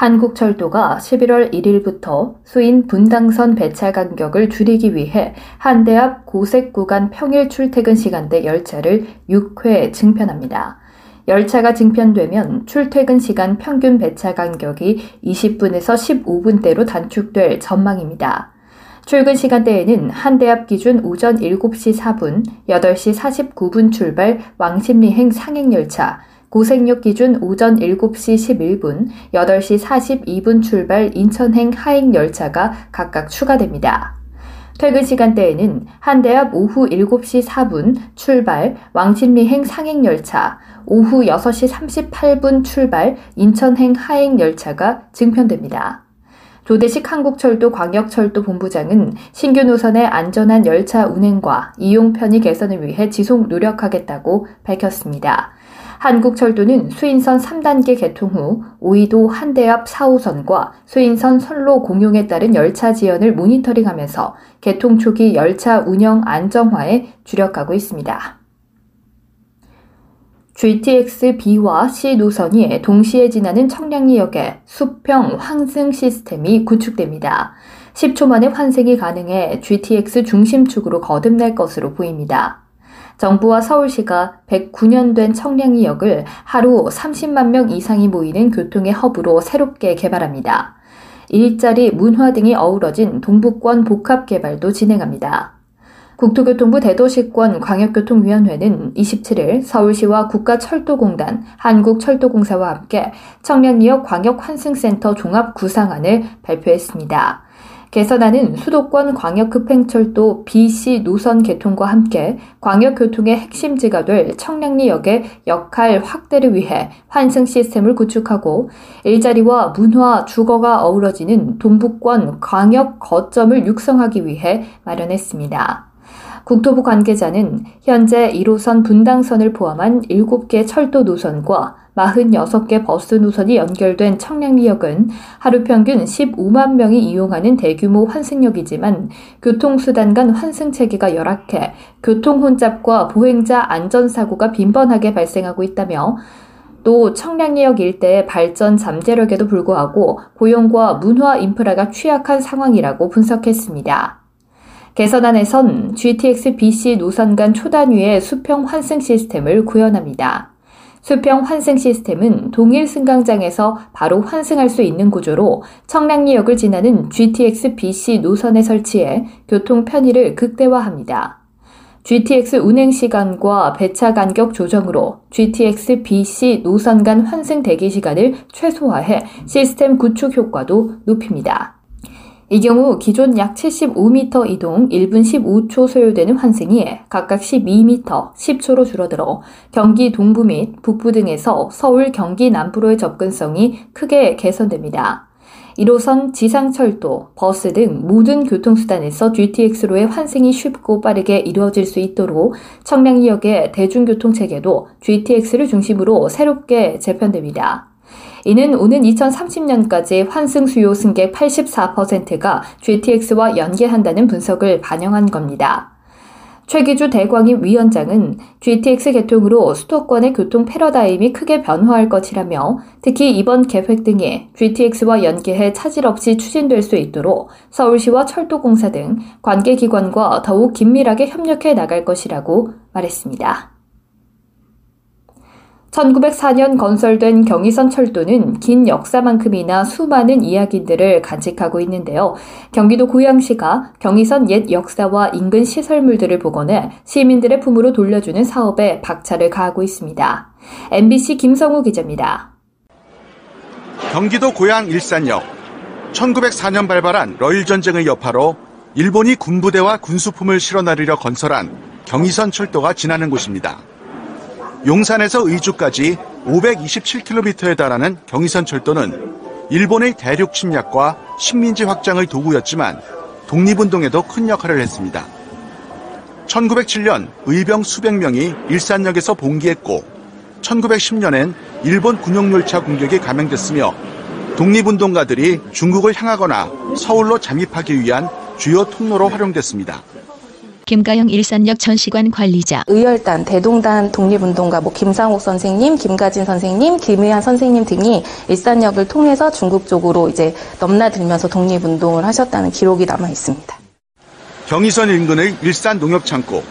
한국철도가 11월 1일부터 수인 분당선 배차 간격을 줄이기 위해 한대 앞 고색 구간 평일 출퇴근 시간대 열차를 6회 증편합니다. 열차가 증편되면 출퇴근 시간 평균 배차 간격이 20분에서 15분대로 단축될 전망입니다. 출근 시간대에는 한대 앞 기준 오전 7시 4분, 8시 49분 출발 왕십리행 상행열차, 고색역 기준 오전 7시 11분, 8시 42분 출발 인천행 하행 열차가 각각 추가됩니다. 퇴근 시간대에는 한대 앞 오후 7시 4분 출발 왕십리행 상행 열차, 오후 6시 38분 출발 인천행 하행 열차가 증편됩니다. 조대식 한국철도 광역철도 본부장은 신규 노선의 안전한 열차 운행과 이용 편의 개선을 위해 지속 노력하겠다고 밝혔습니다. 한국철도는 수인선 3단계 개통 후 오이도 한대 앞 4호선과 수인선 선로 공용에 따른 열차 지연을 모니터링하면서 개통 초기 열차 운영 안정화에 주력하고 있습니다. GTX B와 C 노선이 동시에 지나는 청량리역에 수평 환승 시스템이 구축됩니다. 10초 만에 환승이 가능해 GTX 중심축으로 거듭날 것으로 보입니다. 정부와 서울시가 109년 된 청량리역을 하루 30만 명 이상이 모이는 교통의 허브로 새롭게 개발합니다. 일자리, 문화 등이 어우러진 동북권 복합 개발도 진행합니다. 국토교통부 대도시권 광역교통위원회는 27일 서울시와 국가철도공단, 한국철도공사와 함께 청량리역 광역환승센터 종합 구상안을 발표했습니다. 개선안은 수도권 광역급행철도 BC 노선 개통과 함께 광역교통의 핵심지가 될 청량리역의 역할 확대를 위해 환승 시스템을 구축하고 일자리와 문화, 주거가 어우러지는 동북권 광역 거점을 육성하기 위해 마련했습니다. 국토부 관계자는 현재 1호선 분당선을 포함한 7개 철도 노선과 46개 버스 노선이 연결된 청량리역은 하루 평균 15만 명이 이용하는 대규모 환승역이지만 교통수단 간 환승 체계가 열악해 교통 혼잡과 보행자 안전사고가 빈번하게 발생하고 있다며 또 청량리역 일대의 발전 잠재력에도 불구하고 고용과 문화 인프라가 취약한 상황이라고 분석했습니다. 개선안에선 GTX BC 노선 간 초단위의 수평 환승 시스템을 구현합니다. 수평 환승 시스템은 동일 승강장에서 바로 환승할 수 있는 구조로 청량리역을 지나는 GTX BC 노선에 설치해 교통 편의를 극대화합니다. GTX 운행 시간과 배차 간격 조정으로 GTX BC 노선 간 환승 대기 시간을 최소화해 시스템 구축 효과도 높입니다. 이 경우 기존 약 75m 이동 1분 15초 소요되는 환승이 각각 12m 10초로 줄어들어 경기 동부 및 북부 등에서 서울 경기 남부로의 접근성이 크게 개선됩니다. 1호선 지상철도, 버스 등 모든 교통수단에서 GTX로의 환승이 쉽고 빠르게 이루어질 수 있도록 청량리역의 대중교통체계도 GTX를 중심으로 새롭게 재편됩니다. 이는 오는 2030년까지 환승 수요 승객 84%가 GTX와 연계한다는 분석을 반영한 겁니다. 최기주 대광입 위원장은 GTX 개통으로 수도권의 교통 패러다임이 크게 변화할 것이라며 특히 이번 계획 등이 GTX와 연계해 차질 없이 추진될 수 있도록 서울시와 철도공사 등 관계기관과 더욱 긴밀하게 협력해 나갈 것이라고 말했습니다. 1904년 건설된 경의선 철도는 긴 역사만큼이나 수많은 이야기들을 간직하고 있는데요. 경기도 고양시가 경의선 옛 역사와 인근 시설물들을 복원해 시민들의 품으로 돌려주는 사업에 박차를 가하고 있습니다. MBC 김성우 기자입니다. 경기도 고양 일산역 1904년 발발한 러일 전쟁의 여파로 일본이 군부대와 군수품을 실어 나르려 건설한 경의선 철도가 지나는 곳입니다. 용산에서 의주까지 527km에 달하는 경의선 철도는 일본의 대륙 침략과 식민지 확장의 도구였지만 독립운동에도 큰 역할을 했습니다. 1907년 의병 수백 명이 일산역에서 봉기했고 1910년엔 일본 군용열차 공격에 감행됐으며 독립운동가들이 중국을 향하거나 서울로 잠입하기 위한 주요 통로로 활용됐습니다. 김가영 일산역 전시관 관리자 의열단, 대동단 독립운동가 뭐 김상옥 선생님, 김가진 선생님, 김의한 선생님 등이 일산역을 통해서 중국 쪽으로 이제 넘나들면서 독립운동을 하셨다는 기록이 남아 있습니다. 경의선 인근의 일산 농협 창고.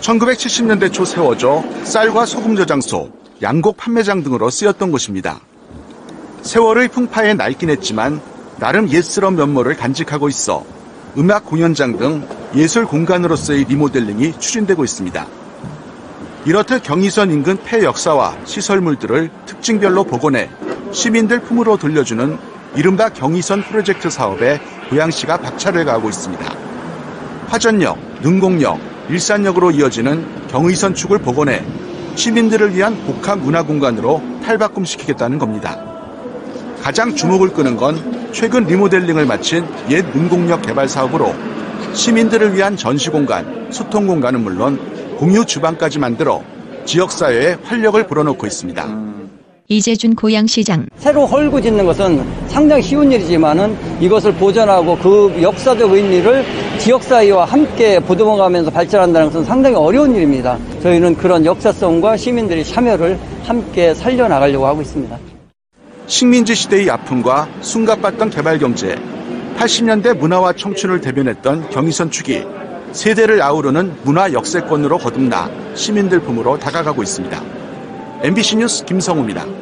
1970년대 초 세워져 쌀과 소금 저장소, 양곡 판매장 등으로 쓰였던 곳입니다. 세월의 풍파에 낡긴 했지만 나름 옛스러운 면모를 간직하고 있어 음악 공연장 등 예술 공간으로서의 리모델링이 추진되고 있습니다. 이렇듯 경의선 인근 폐역사와 시설물들을 특징별로 복원해 시민들 품으로 돌려주는 이른바 경의선 프로젝트 사업에 고양시가 박차를 가하고 있습니다. 화전역, 능곡역, 일산역으로 이어지는 경의선 축을 복원해 시민들을 위한 복합 문화 공간으로 탈바꿈시키겠다는 겁니다. 가장 주목을 끄는 건 최근 리모델링을 마친 옛 능곡역 개발 사업으로 시민들을 위한 전시 공간, 소통 공간은 물론 공유 주방까지 만들어 지역사회에 활력을 불어넣고 있습니다. 이재준 고양시장 새로 헐고 짓는 것은 상당히 쉬운 일이지만은 이것을 보존하고 그 역사적 의미를 지역사회와 함께 보듬어가면서 발전한다는 것은 상당히 어려운 일입니다. 저희는 그런 역사성과 시민들의 참여를 함께 살려나가려고 하고 있습니다. 식민지 시대의 아픔과 숨가빴던 개발 경제, 80년대 문화와 청춘을 대변했던 경의선 축이 세대를 아우르는 문화 역세권으로 거듭나 시민들 품으로 다가가고 있습니다. MBC 뉴스 김성우입니다.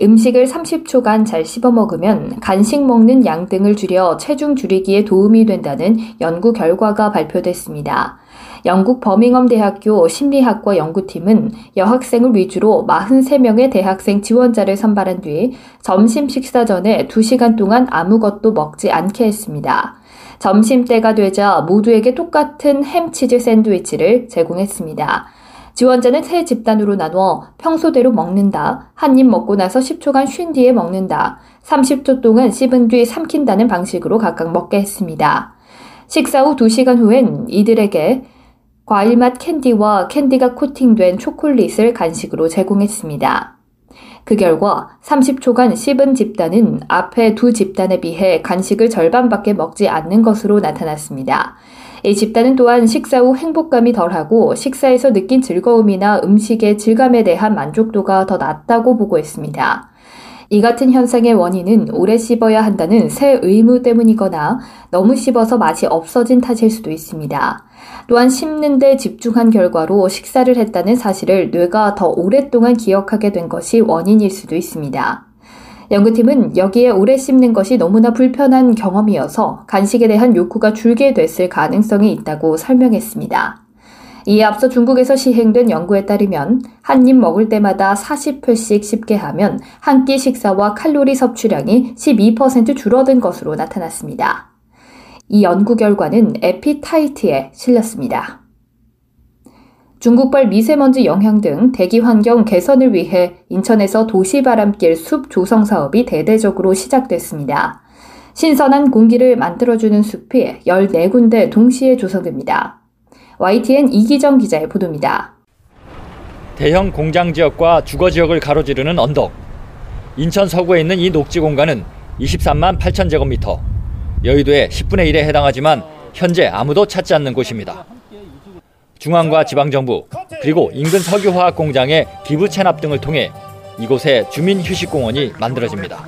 음식을 30초간 잘 씹어 먹으면 간식 먹는 양 등을 줄여 체중 줄이기에 도움이 된다는 연구 결과가 발표됐습니다. 영국 버밍엄 대학교 심리학과 연구팀은 여학생을 위주로 43명의 대학생 지원자를 선발한 뒤 점심 식사 전에 2시간 동안 아무것도 먹지 않게 했습니다. 점심 때가 되자 모두에게 똑같은 햄치즈 샌드위치를 제공했습니다. 지원자는 세 집단으로 나눠 평소대로 먹는다, 한 입 먹고 나서 10초간 쉰 뒤에 먹는다, 30초 동안 씹은 뒤 삼킨다는 방식으로 각각 먹게 했습니다. 식사 후 2시간 후엔 이들에게 과일맛 캔디와 캔디가 코팅된 초콜릿을 간식으로 제공했습니다. 그 결과 30초간 씹은 집단은 앞에 두 집단에 비해 간식을 절반밖에 먹지 않는 것으로 나타났습니다. 이 집단은 또한 식사 후 행복감이 덜하고 식사에서 느낀 즐거움이나 음식의 질감에 대한 만족도가 더 낮다고 보고했습니다. 이 같은 현상의 원인은 오래 씹어야 한다는 새 의무 때문이거나 너무 씹어서 맛이 없어진 탓일 수도 있습니다. 또한 씹는 데 집중한 결과로 식사를 했다는 사실을 뇌가 더 오랫동안 기억하게 된 것이 원인일 수도 있습니다. 연구팀은 여기에 오래 씹는 것이 너무나 불편한 경험이어서 간식에 대한 욕구가 줄게 됐을 가능성이 있다고 설명했습니다. 이에 앞서 중국에서 시행된 연구에 따르면 한 입 먹을 때마다 40회씩 씹게 하면 한 끼 식사와 칼로리 섭취량이 12% 줄어든 것으로 나타났습니다. 이 연구 결과는 에피타이트에 실렸습니다. 중국발 미세먼지 영향 등 대기 환경 개선을 위해 인천에서 도시 바람길 숲 조성 사업이 대대적으로 시작됐습니다. 신선한 공기를 만들어주는 숲이 14군데 동시에 조성됩니다. YTN 이기정 기자의 보도입니다. 대형 공장 지역과 주거 지역을 가로지르는 언덕. 인천 서구에 있는 이 녹지 공간은 23만 8천 제곱미터. 여의도의 10분의 1에 해당하지만 현재 아무도 찾지 않는 곳입니다. 중앙과 지방정부 그리고 인근 석유화학 공장의 기부 체납 등을 통해 이곳에 주민 휴식공원이 만들어집니다.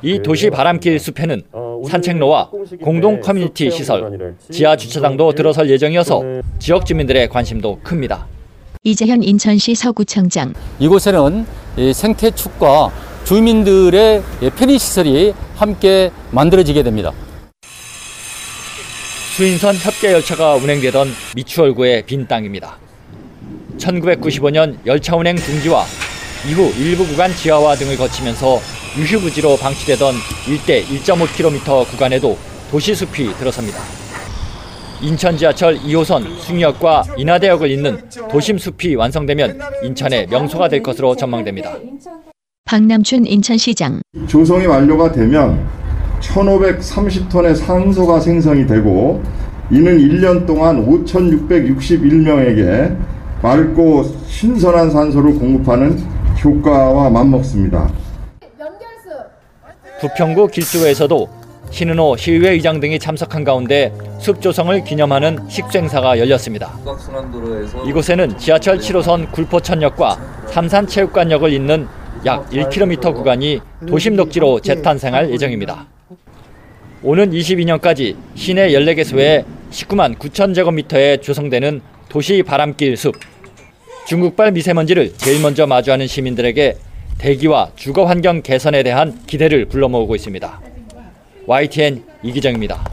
이 도시 바람길 숲에는 산책로와 공동 커뮤니티 시설, 지하 주차장도 들어설 예정이어서 지역 주민들의 관심도 큽니다. 이재현 인천시 서구청장 이곳에는 생태축과 주민들의 편의시설이 함께 만들어지게 됩니다. 수인선 협계 열차가 운행되던 미추홀구의 빈 땅입니다. 1995년 열차 운행 중지와 이후 일부 구간 지하화 등을 거치면서 유휴부지로 방치되던 일대 1.5km 구간에도 도시숲이 들어섭니다. 인천 지하철 2호선 숭역과 인하대역을 잇는 도심 숲이 완성되면 인천의 명소가 될 것으로 전망됩니다. 박남춘 인천시장. 조성이 완료가 되면 1,530톤의 산소가 생성이 되고 이는 1년 동안 5,661명에게 맑고 신선한 산소를 공급하는 효과와 맞먹습니다. 부평구 길수회에서도 신은호 시의회 의장 등이 참석한 가운데 숲 조성을 기념하는 식수행사가 열렸습니다. 이곳에는 지하철 7호선 굴포천역과 삼산체육관역을 잇는 약 1km 구간이 도심 녹지로 재탄생할 예정입니다. 오는 22년까지 시내 14개 소에 19만 9천 제곱미터에 조성되는 도시 바람길 숲. 중국발 미세먼지를 제일 먼저 마주하는 시민들에게 대기와 주거 환경 개선에 대한 기대를 불러모으고 있습니다. YTN 이기정입니다.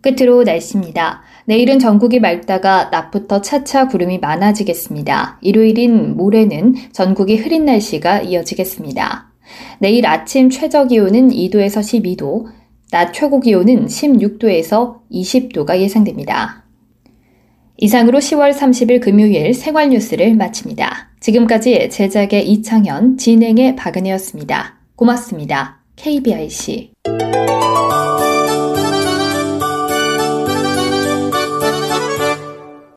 끝으로 날씨입니다. 내일은 전국이 맑다가 낮부터 차차 구름이 많아지겠습니다. 일요일인 모레는 전국이 흐린 날씨가 이어지겠습니다. 내일 아침 최저 기온은 2도에서 12도, 낮 최고 기온은 16도에서 20도가 예상됩니다. 이상으로 10월 30일 금요일 생활 뉴스를 마칩니다. 지금까지 제작의 이창현, 진행의 박은혜였습니다. 고맙습니다. KBIC